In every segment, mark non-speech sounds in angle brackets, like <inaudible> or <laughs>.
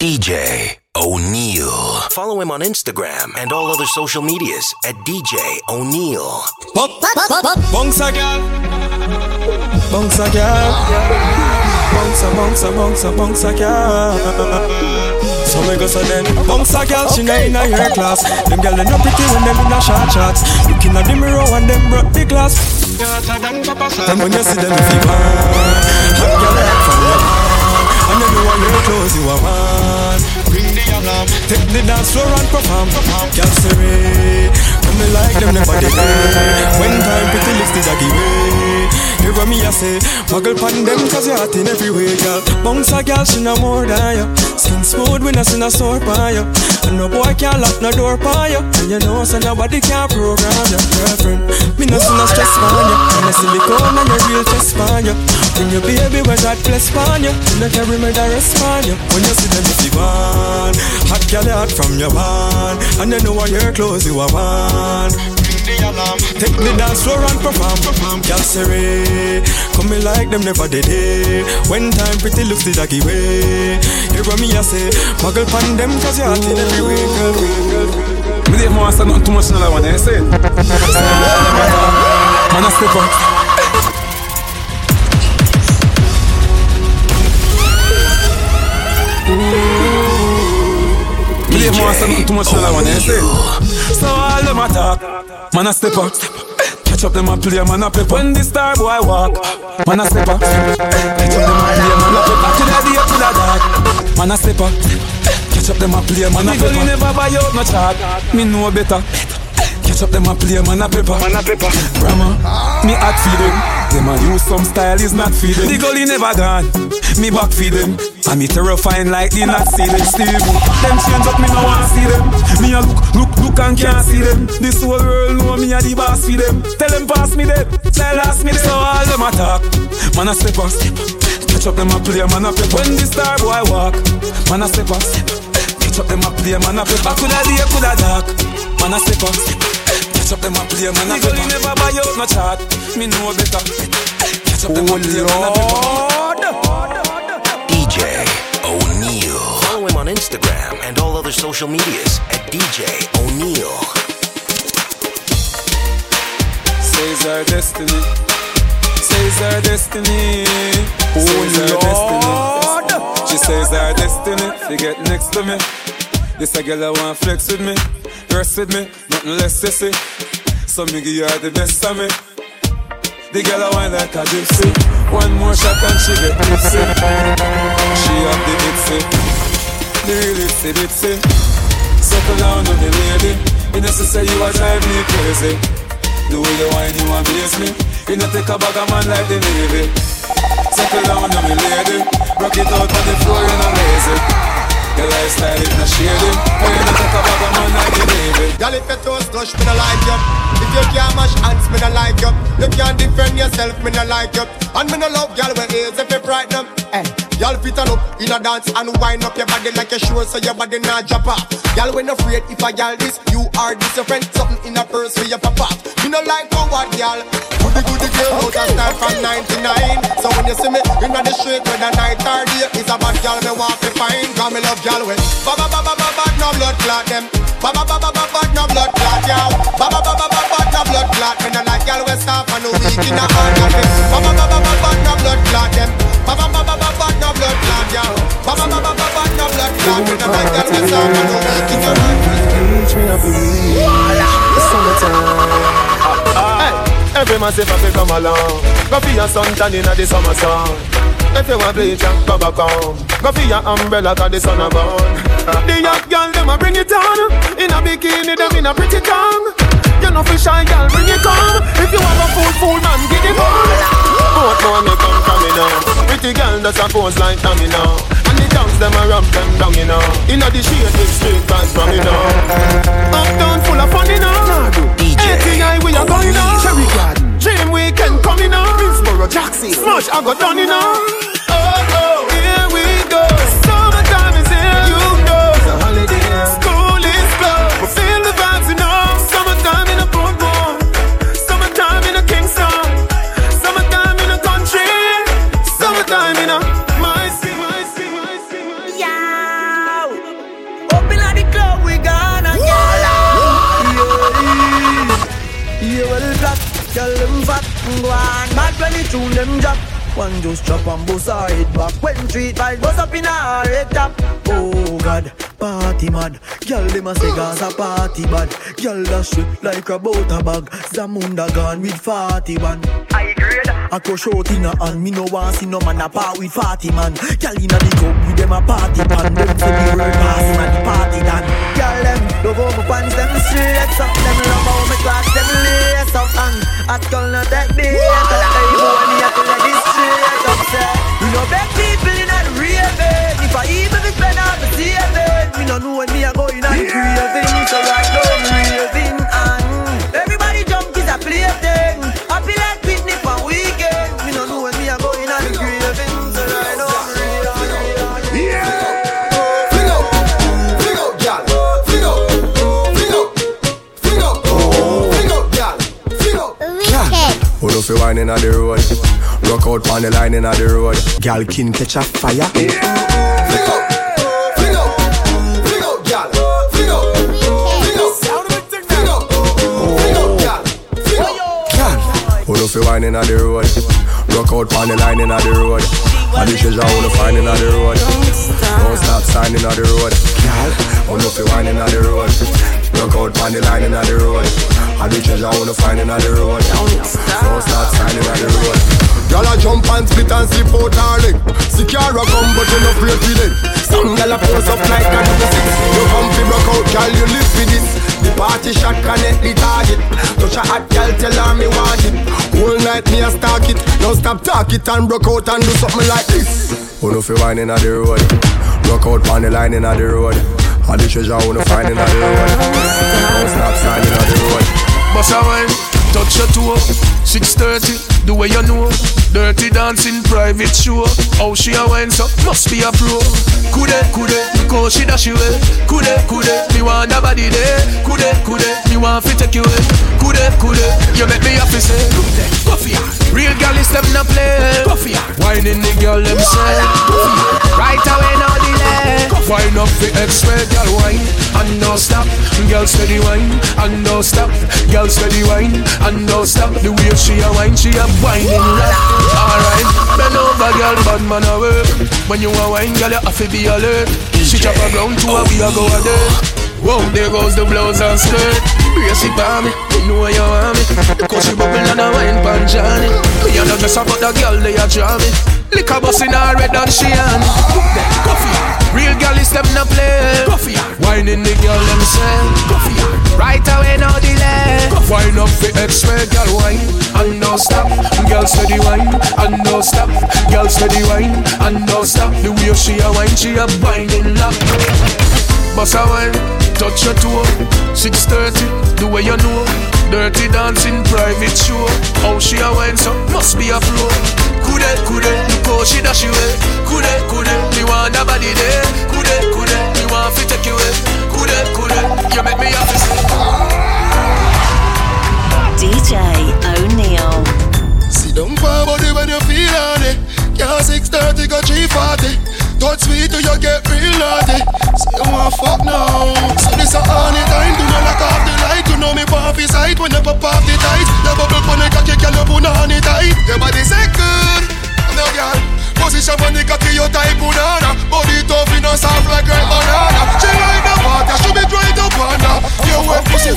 DJ O'Neil. Follow him on Instagram and all other social medias at DJ O'Neil. Bongsa girl, bongsa girl, bongsa bongsa bongsa bongsa girl. So me go so then. Bongsa girl, she not in a your class. Them girl they not pretty when them in a short shorts. Looking at the mirror and them broke the glass. And when you see them if you want Hot girl hot from your And you want your clothes you want Bring the alarm Take the dance floor and perform. Girl say Come me like them did When time pretty lipstick I give way Hear what me I say. Muggle pan them cause you hot in every way, girl. Bounce a girl, she no more than you Skin smooth when I see no sore pan you And no boy can't lock no door pan you And you know so nobody can program your girlfriend. Me no see no stress pan you And I silicone and your real chest pan you When your baby wear that bless pan you You no carry me the rest pan you When you see them if you want Hot girl hot from your van And you know what your clothes you are want the alarm. Take the dance floor and perform. perform. Girl say, come me like them never did it. When time pretty looks the doggy way. Hear me I say, muggle pan them cause you're hot in every way, girl. girl. girl. Me want to say nothing too much in the one, you say? Man, I step up. Me didn't want to say nothing too much in the one, you say? So all them attack, man I step up. Catch up them a play, man a pep When the star boy walk, man a step up. Catch up them a play, man a pep To the day the dark, man a step up. Catch up them a play, man a pep Me never buy out no chart, me know better. Up them a play, man a pepper. Man a pepper. Brahma, me hot feed them. Them a use some style is not feed them. The gully never gone, me back feed them. And me terrifying like the not see them. Steve, them change up, me no want to see them. Me a look, look, look and can't see them. This whole world know me a the boss feed them. Tell them pass me them, tell ask me them. So all them attack, man a step up. Catch up them a play, man a pepper. When the star boy walk, man a step up. Catch up them a play, man a pepper. Coulda day, coulda dark, man a step up. Catch up them a play, man a pepper. The never buy out no chart, me know better. Catch up them a play, man a. DJ O'Neil. Follow him on Instagram and all other social medias at DJ O'Neil. Says our destiny. Says our destiny. Says our destiny. She says our destiny. She get next to me. This a girl I want flex with me, rest with me, nothing less sissy. So me give her the best of me. The girl I want like a gypsy. One more shot and she get tipsy. She have the itsy, the real itsy bitsy. Settle down on the lady. You know, she say you a drive me crazy. The way you whine, you amaze me. You know, take a bag of man like the Navy. Settle down on me lady. Rock it out on the floor, you know, lazy. Your lifestyle is not shady. When you take a bag of man like the Navy. Girl, if your toes touch, me no like you. If you can't mash hands, me no like you. You can't defend yourself, me no like you. And me no love girl with ears if you frighten them. Hey. Eh, Y'all fit on up in a dance and wind up your body like a sure so your body not drop off. Y'all when afraid if I y'all this, you are this your friend. Something in a purse for your off. Me no like coward y'all. Goody goody girl out of style from 99. So when you see me in the street with a night or day, it's a bad girl me want to find. Cause me love y'all with ba ba ba ba ba ba no blood clot them. Ba ba ba ba ba ba no blood clot y'all. Ba ba ba ba ba ba no blood clot. Me no like y'all with stop and no weak in a hand. Ba ba ba ba ba ba no blood clot them. Ba ba ba ba ba ba no blood clot ba no blood clot. Me no like y'all with stop and no weak in a. Reach me up, It's summertime. Hey, every man say fi come along. Go for your suntan inna the summer sun. If you want bleach and go back home Go for your umbrella cause the sun a burn The young girl them a bring it on In a bikini them in a pretty tongue You know for shy girl bring it on If you have a fool fool man get it on Both more me come from me now Pretty girl does a pose like Tommy now And the dogs them a rub them down you know. Inna the shade with straight pants from me now Uptown full of fun you know. ATI we a going now Cherry Garden. Dream weekend coming on Greensboro, Jackson. Smash, I got done, you know. Go on, mad when it tune them drop. One just drop and bust her back. When three vibes bust up in her head top. Oh God, party mad. Girl them a say Gaza party bad. Girl dash it like a butter bag. Zamunda gone with 41. I. Go short in a hand. Me no want see no man a part with 40 man. Girl inna the club with them a party pan. Them say the word pass and the party done. Girl them love how my pants them straight up. Them love how my clocks them lace up. And I call not that day. Hey boy, me a tell you this straight up. Say, you know bad people inna the raving. If I even be spend all the saving, me no know when me a going on craving. So right now I'm raving and Fi wine inna the road? Rock out on the line inna the road. Gal kin catch a fire. Fling up, fling up, fling up, gal. Fling up, fling up, fling up, fling up, gal. Fling up. Gal, who know fi wine inna the road? Rock out on the line inna the road. And the treasure who know find inna the road. Don't stop sign inna the road. Gal, who know fi wine inna the road? Rock out on the line inna the road. And the treasure I wanna find inna the road. Don't stop sign inna the road. Y'all a jump and split and slip out her leg Secure a gun but you no afraid for them Some y'all a pose up like a six You come fi broke out, girl, you live for this The party shot connect the target Touch a hot girl, tell her me want it Whole night me a stalk it Now stop talk it and broke out and do something like this Who know fi wine inna the road? Rock out on the line inna the road. And the treasure I wanna find inna the road. Don't stop sign inna the road. Boss a wine, touch your toe. 6.30, the way you know. Dirty dancing, private show. How she a wine so, must be a pro. Kude, kude, because she dash away Kude, kude, me want a body there. Kude, kude, me want to take you away Kude, kude, you make me happy say Kude, coffee Real gal is them not play. Coffee Whining the girl them say Right away no delay Wine up the X-ray, girl wine. And no stop, girl steady wine. And no stop, girl steady wine. And no stop, the way she a wine She a whining rock Alright, bend over girl, bad man a work When you a wine, girl you have to be alert. She chop a ground to a we a go a dirt. Whoa, there goes the blouse and skirt. Brace it for me, you know you want me. Cause she bubble and a wine pan Johnny. Me a no mess about the girl, they a me Liquor bus in her red and she on Coffee, real girl is them no play. Coffee, whining the girl them say. Coffee, right away no delay. Wine up the X-ray, girl wine And no stop, girl steady wine And no stop, girl steady wine And no stop, the way she a wine She a whining lock. Boss a wine, touch your toe 6.30, the way you know Dirty dancing, private show How she a wine so, must be a pro Kude, kude, look how she dash you away Kude, kude, me want a body there Kude, kude, me want to take you away Kude, kude, you make me happy DJ O'Neill. Sit down for body when you feel on it. Yeah, 630 go 340. Touch sweet till you get real naughty. You want fuck now. So this a honey time. Do not lock off the light. You know me pop his sight when you pop the tight. Your bubble pon the cocky, girl you put on it tight. Your body say good. No girl. Position cocky you type banana. Body tough, soft like great banana. She like the she be wet pussy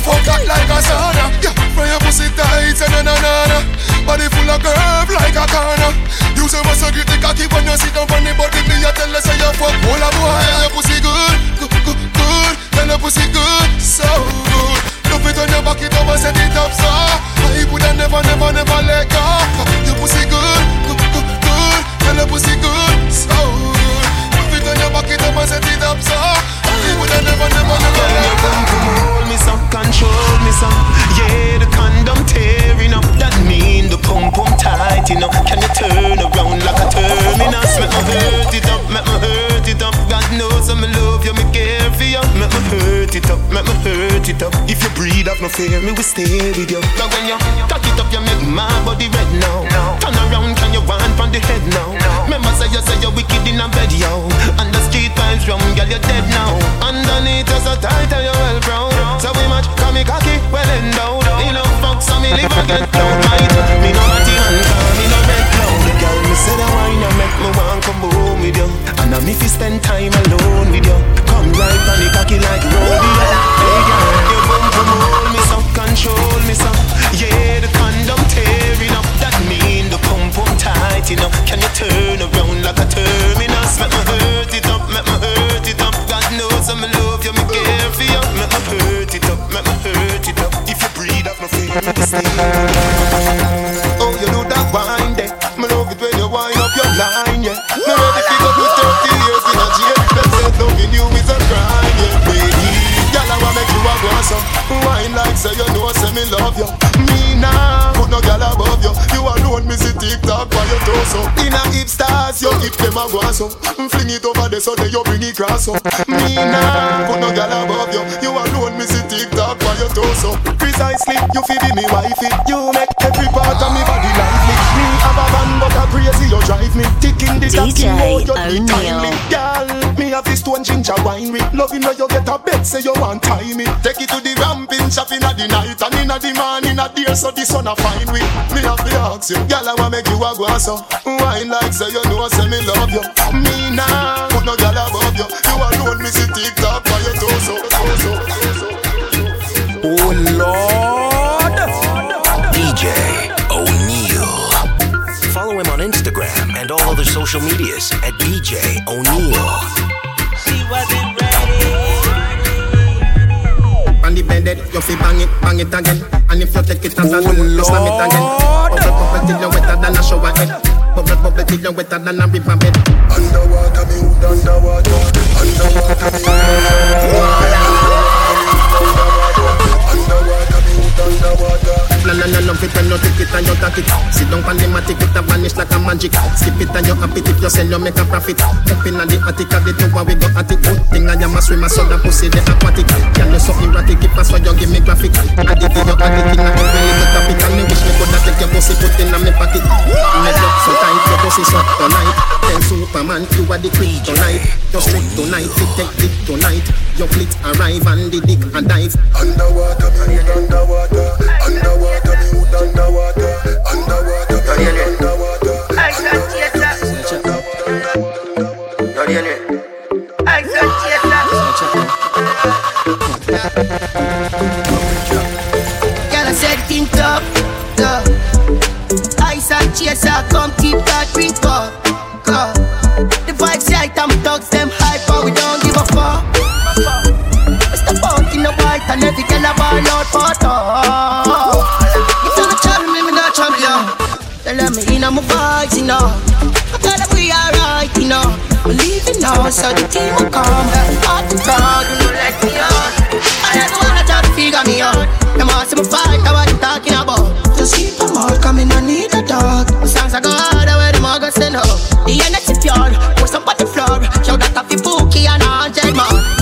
like a sauna. Yeah, from your pussy tight, say na na na. Body full of curve like a corner. You say what's cocky when you sit down on the body. Me a tell her you fuck a boy. Your pussy good, good, good, good. Tell pussy good, so good. Love it on your back, it and set it up so. I woulda never, never, never let go. Your pussy good, your pussy good, so good. Love it on your back, it up and set it up so. I woulda never, never, never let go. Hold me some, control me some. Yeah, the condom tearing up. That mean the pump pump tight, you know. Can you turn around like a terminus? Make me hurt it up, make me hurt it up. God knows I'm in love you, me care for you. Make me hurt it up, make me hurt it up. If you breathe up, no fear, me will stay with you. Now when you cock it up, you a go so. Fling it over there so you bring it cross so. Me nah, put no girl above you. You alone, me see TikTok by your torso. Precisely, you feel be me wifey. You make every part of me body lively. Me have a van, but a crazy you drive me. Ticking the clock, DJ you know you be O'Neil. timely. Girl, me have this stone ginger winery. Loving when you get a bed, say you want time me. Take it to the ramping shop inna the night and inna the morning a day, so the sun a fine we. Me have to ask you, girl, I want make you a go so. Wine like say you know, say me love you. Me nah, put no girl above you. You alone, me see TikTok by your torso. torso, torso. Oh Lord. DJ O'Neil. Follow him on Instagram and all other social medias at DJ O'Neil. On the bed, you fi bang it, bang it again. And if you take it as a Oh, look, you slam it again. Lord. Bubble, bubble till you wetter than a shower head. Bubble, bubble till you wetter than a river bed. Underwater, me hood underwater. Underwater, me Underwater, No, no, no, love it when you take it and you take it. Sit down on the matic, it a vanish like a magic. Skip it and you happy if you sell, you make a profit. Up in the attic of the tower, we go at it. Good thing I am a swimmer, so the pussy the aquatic. Can you so erratic, if I saw you give me graphic. Add it in your addict in your pussy, put in a me pocket. Make up so tight, your pussy so tonight. Then Superman, you are the queen tonight. Just straight tonight, we take it tonight. Your fleet arrive and the dick and dive. Underwater, me hood underwater. Underwater, me hood underwater. Underwater, me hood underwater. Girl, I said think tough, tough. And chaser, come keep that drink up, up. The vibes right, I'm thugs, them hype, but we don't give a fuck. Mr. Funk in the white and every girl ball out for talk. If you not trouble me, not you. Tell them me in my vibes, you know. I tell them we alright, you know. Believe it now, so the team will come. Out the crowd, you know, let me out. I never wanna try to figure me out. Them want see me fight, what you talking about? Just keep them out, coming, I need a dog. All go. The energy pure, pour some on the floor. Show that the bookie and a hundred more.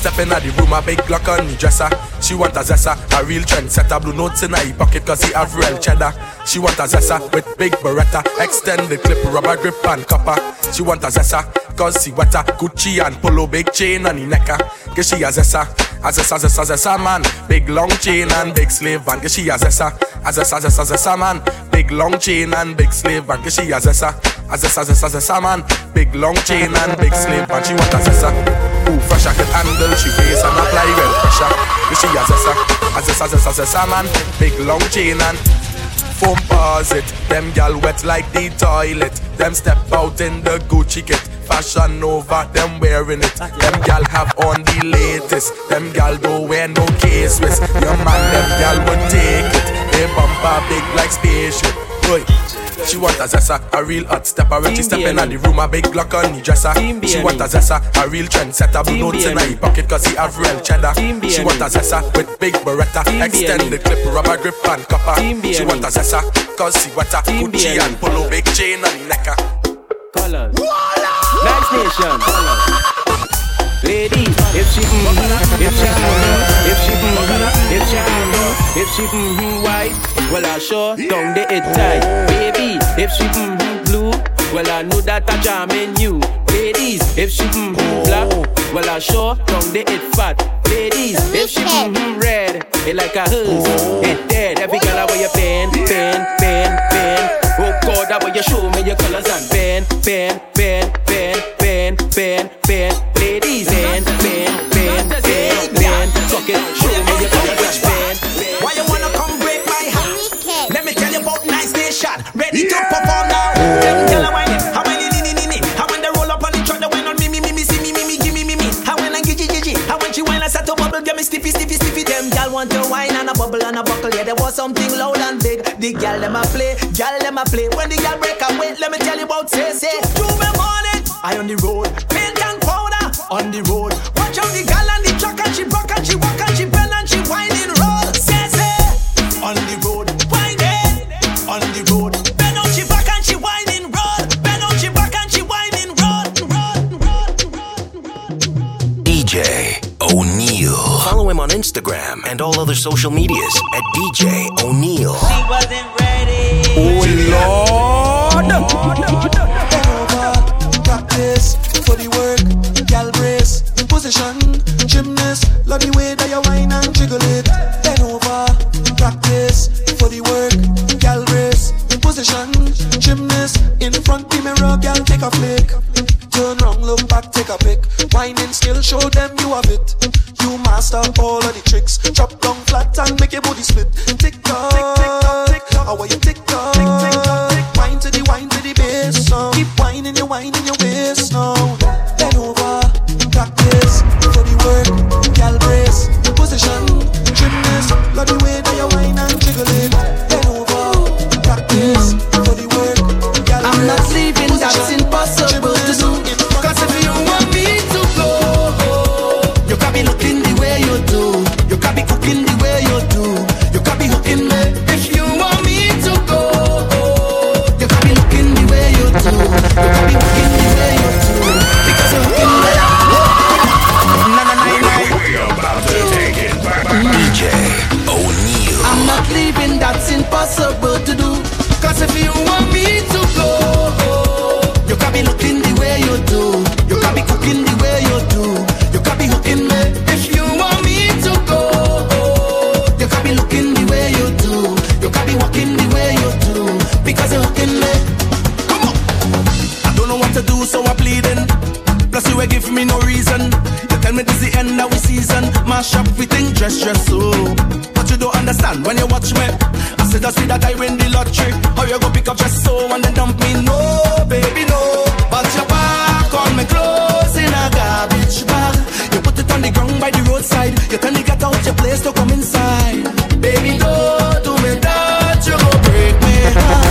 Step in the room, a big Glock on me dresser She want a zessa, a real trendsetter Blue notes in her pocket cause he have real cheddar She want a zessa with big beretta Extended clip, rubber grip and copper She want a zessa cause she wetter Gucci and polo, big chain on the necker Cause she a zessa, a zessa, zessa, zessa man Big long chain and big slave van Cause she a zessa, a zessa, zessa, zessa man Big long chain and big slave van Cause she a zessa, a zessa, zessa, zessa man Big long chain and big slave van She want a zessa Ooh, fresh I can handle She face and apply real pressure Cause she a zessa, a zessa, zessa, zessa man Big long chain and foam it Them gal wet like the toilet Them step out in the Gucci kit fashion over, them wearing it. Them gal have on the latest. Them gal don't wear no with. Your man, them gal would take it. They bumper big like spaceship. Boy. She want a zessa, a real hot stepper. When she step in the room, a big Glock on the dresser. She want a zessa, a real trendsetter. Blue notes in her pocket cause he have real cheddar. She want a zessa with big beretta. Extend the clip, rubber grip and copper. She want a zessa cause she want a Gucci and polo big chain on the necker. Colors. Nice nation. Lady, if she mm-hmm, if she mm-hmm, if she mm-hmm, if she mm-hmm, if she mm-hmm white, well I sure down the it tight. Baby, if she mm-hmm blue, well I know that I jamming you. Ladies, if she mm-hmm black, well I sure down the it fat. Ladies, if she mm-hmm red, it like a hose, it dead. Every girl I wear your pen, pen, pen, pen. Oh God, that way you show me your colors and pen, pen, pen, pen, and all other social medias at DJ O'Neill. She wasn't ready. Oh Lord. Practice for the work, gal brace, position, gymnast, love the way that you whine and jiggle it. Bend over, practice for the work, gal brace, position, gymnast, in front the mirror, gal take a flick. Turn round, look back, take a pic. Whining skill, show them you have it. You master all of the tricks. Drop down flat and make your body split. Tick tock, tick tock, tick tock. How are you tick what to do, so I'm pleading. Plus you ain't give me no reason. You tell me this the end of the season. Mash up fitting dress dress so. But you don't understand when you watch me. I said just see that I win the lottery. How you go pick up dress so and then dump me? No, baby no. But your back on me clothes in a garbage bag. You put it on the ground by the roadside. You tell me get out your place to come inside. Baby don't do me that. You go break me heart.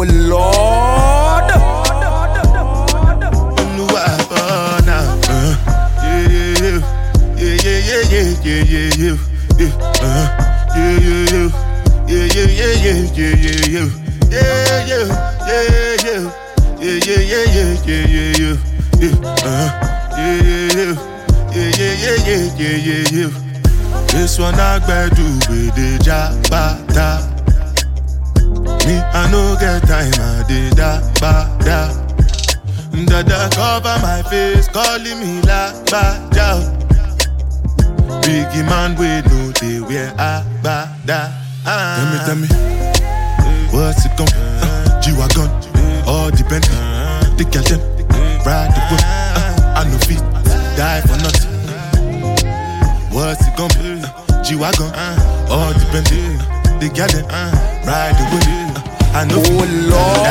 Oh Lord. This one I gbadu with the jabata. Me, I no get time, I did da ba da. da cover my face, calling me la ba da. Biggie man, we know they wear a ba da. Ah. Tell me, tell me, eh. what's it gon' uh, eh. ah, G-Wagon, eh. all the the girl them, ride the whip. Ah. Ah, I no fit, die for nothing. What's it gon' be? Uh, G-Wagon, all the the girl them ride the wave. I know oh Lord.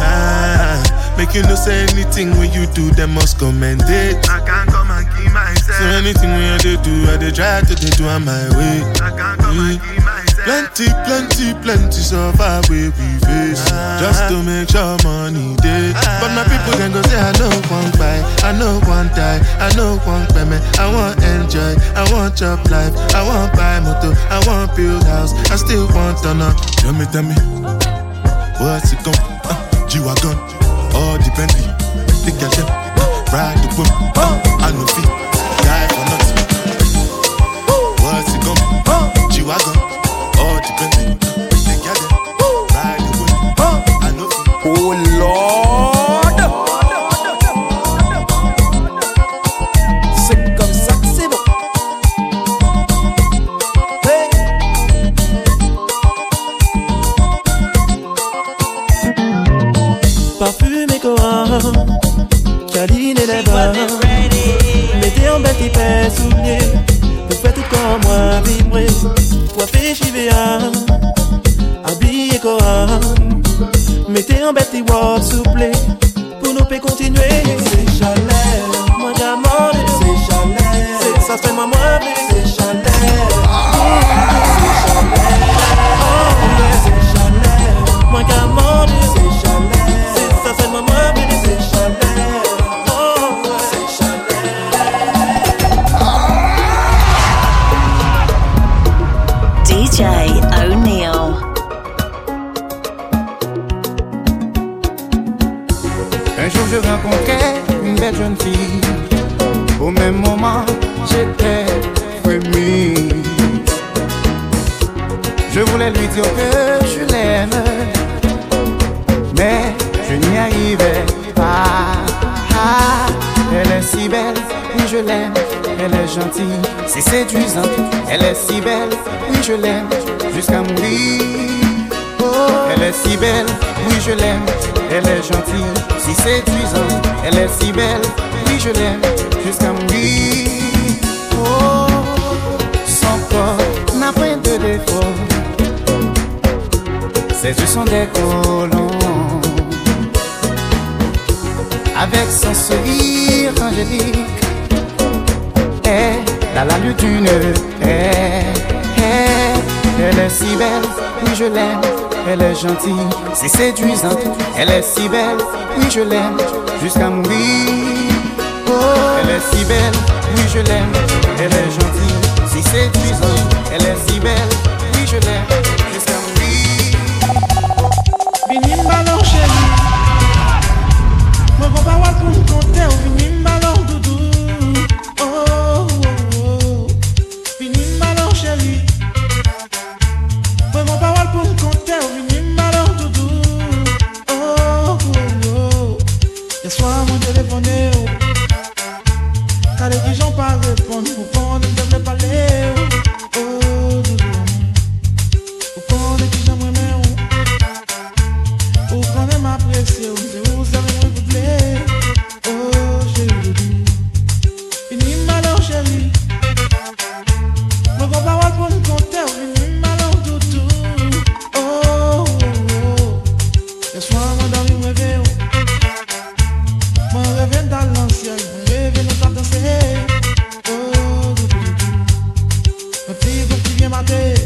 Ah, make you no say anything when you do, they must commend it. I can't come and keep myself. So anything when they do, I they try to get do on my way. I can't come and mm. keep myself. Plenty, plenty, plenty suffer we we face. Just to make sure money day. But my people then go say I know one buy, I know one die, I know one payment. I want enjoy, I want job life, I want buy motor, I want build house, I still want to know. Tell me, tell me, what's it gon' uh, G-Wagon, all the Bentley, the girl them, ride the whip, uh, I know feet, elle est si belle, oui je l'aime. Elle est gentille, si séduisante. Elle est si belle, oui je l'aime, jusqu'à mourir. Elle est si belle, oui je l'aime. Elle est gentille, si séduisante. Elle est si belle, oui je l'aime, jusqu'à mourir. Vini vini Déjate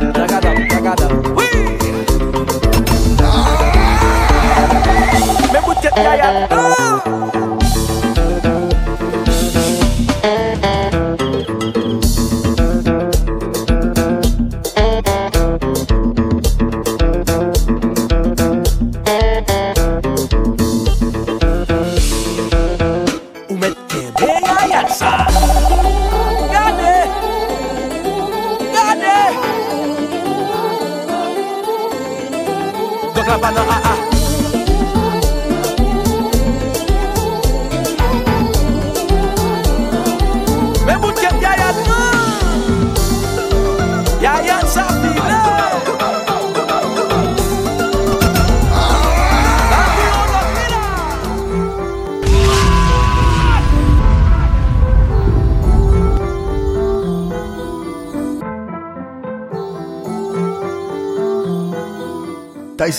Dragadam, dragadam ah! Mwen boutet kaya Oh ah!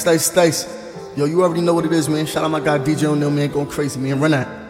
Dice, dice. Yo, you already know what it is, man. Shout out my guy DJ O'Neal, man. Going crazy, man. Run that.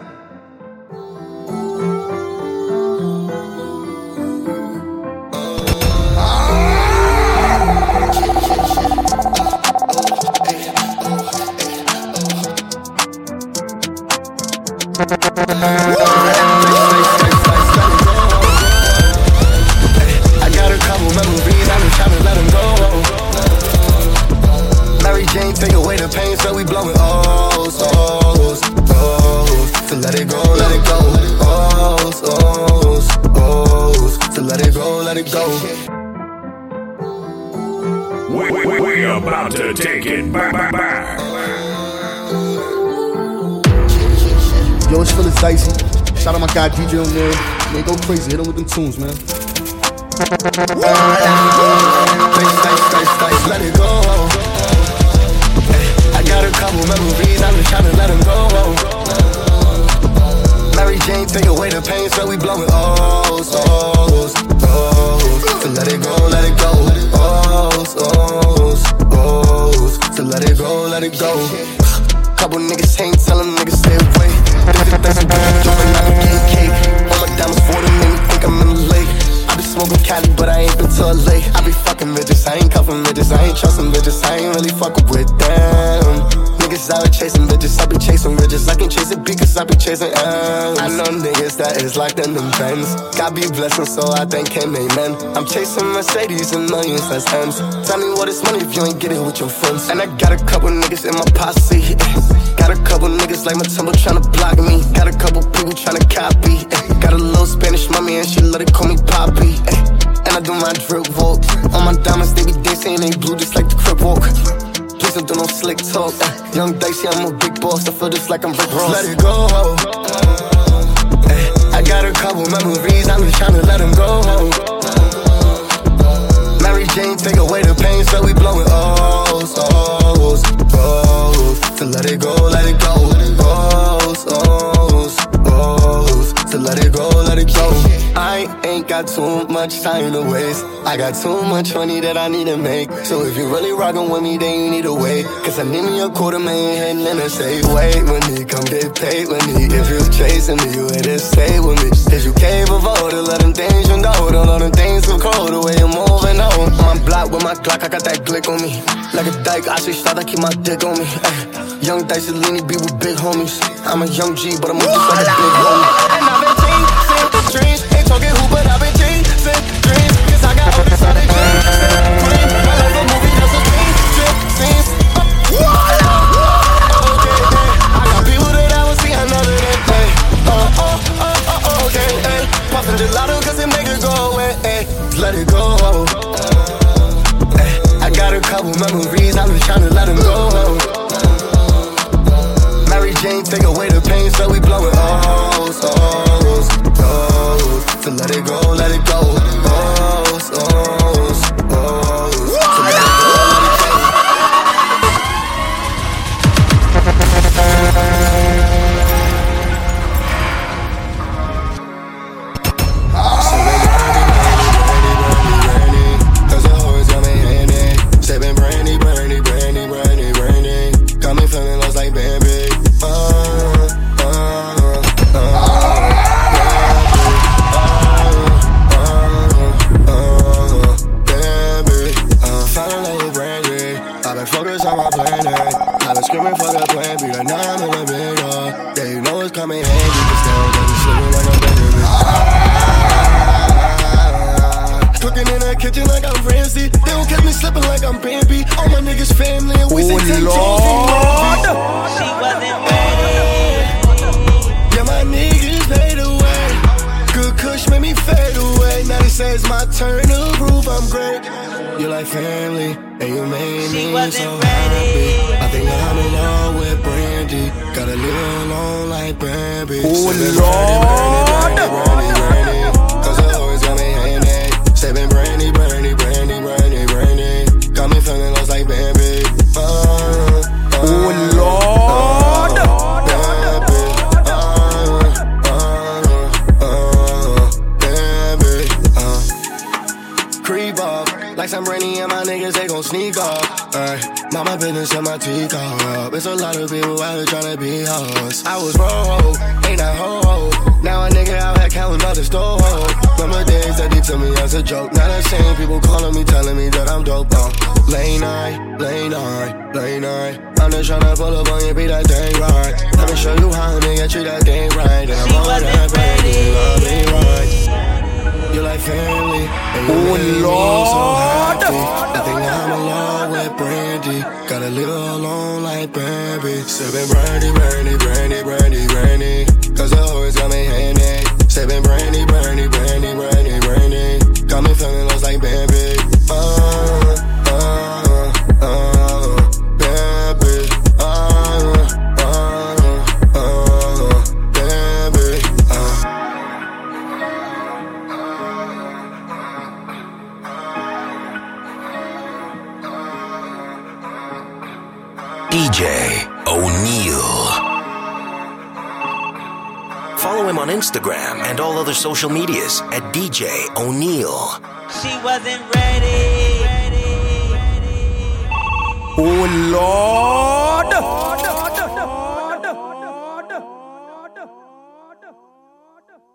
Guy DJ O'Neal. Man, go crazy. Hit him with them tunes, man. Dice, dice, dice, dice, let it go. Eh, I got a couple memories, I've been trying to let them go. Mary Jane, take away the pain, so we blowing O's, O's, O's. To let it go, let it go. O's, O's, O's. To let it go, let it go. Couple niggas ain't tellin' niggas stay away. Things I'm jumping out of cake. All my diamonds for them, make me think I'm in the lake. I be smoking Cali, but I ain't been to LA. I be fucking bitches, I ain't cuffing bitches, I ain't trusting bitches, I ain't really fucking with them. Niggas out chasing bitches, I be chasing riches. I can chase it because I be chasing M's. I know niggas that is locked in them Benz. God be blessing, so I thank him, amen. I'm chasing Mercedes and millions, that's M's. Tell me what is money if you ain't get it with your friends. And I got a couple niggas in my posse. <laughs> Got a couple niggas like my temple tryna block me. Got a couple people tryna copy. <laughs> Got a little Spanish mommy and she let it call me Poppy. <laughs> And I do my drip walk. On my diamonds, they be dancing, they blue just like the crib walk. Don't do no slick talk. eh. Young Dicey, I'm a big boss. I feel just like I'm Rick Ross. Let it go. I got a couple memories, I'm just tryna let them go. Mary Jane, take away the pain, so we blowing O's, O's, O's. To let it go, let it go. O's, O's, O's. To let it go, let it go. I ain't got too much time to waste. I got too much money that I need to make. So if you really rockin' with me, then you need to wait. Cause I need me a quarter million heading in a safe. Wait with me, come get paid with me. If you're chasing me, you here to stay with me. Cause you capable to let them things you know. Don't know them things so cold, the way you're moving on. On my block with my Glock, I got that glick on me. Like a dyke, I switch start, I keep my dick on me. Ay. Young Dice Lini be with big homies. I'm a young G, but I'm moving like a big homie. Take away lot of people out here tryna be hoes. I was broke, ain't that ho. Now a nigga out here counting other store. Remember days that they took me as a joke. Now the same people calling me, telling me that I'm dope. Uh, late night, late night, late night. I'm just tryna pull up on you, be that thing right. Let me show you how a nigga treat that thing right. And I'm on that ready. love me right. You like family, and you Oh, made me so Lord. happy. I think I'm in love with Brandy. Gotta leave her alone like Bambi. Sippin' brandy, brandy, brandy, brandy, brandy. Cause it always got me handy. Sippin' brandy, brandy, brandy, brandy, brandy. Got me feeling lost like Bambi. Instagram and all other social medias at DJ O'Neill. She wasn't ready. Oh Lord.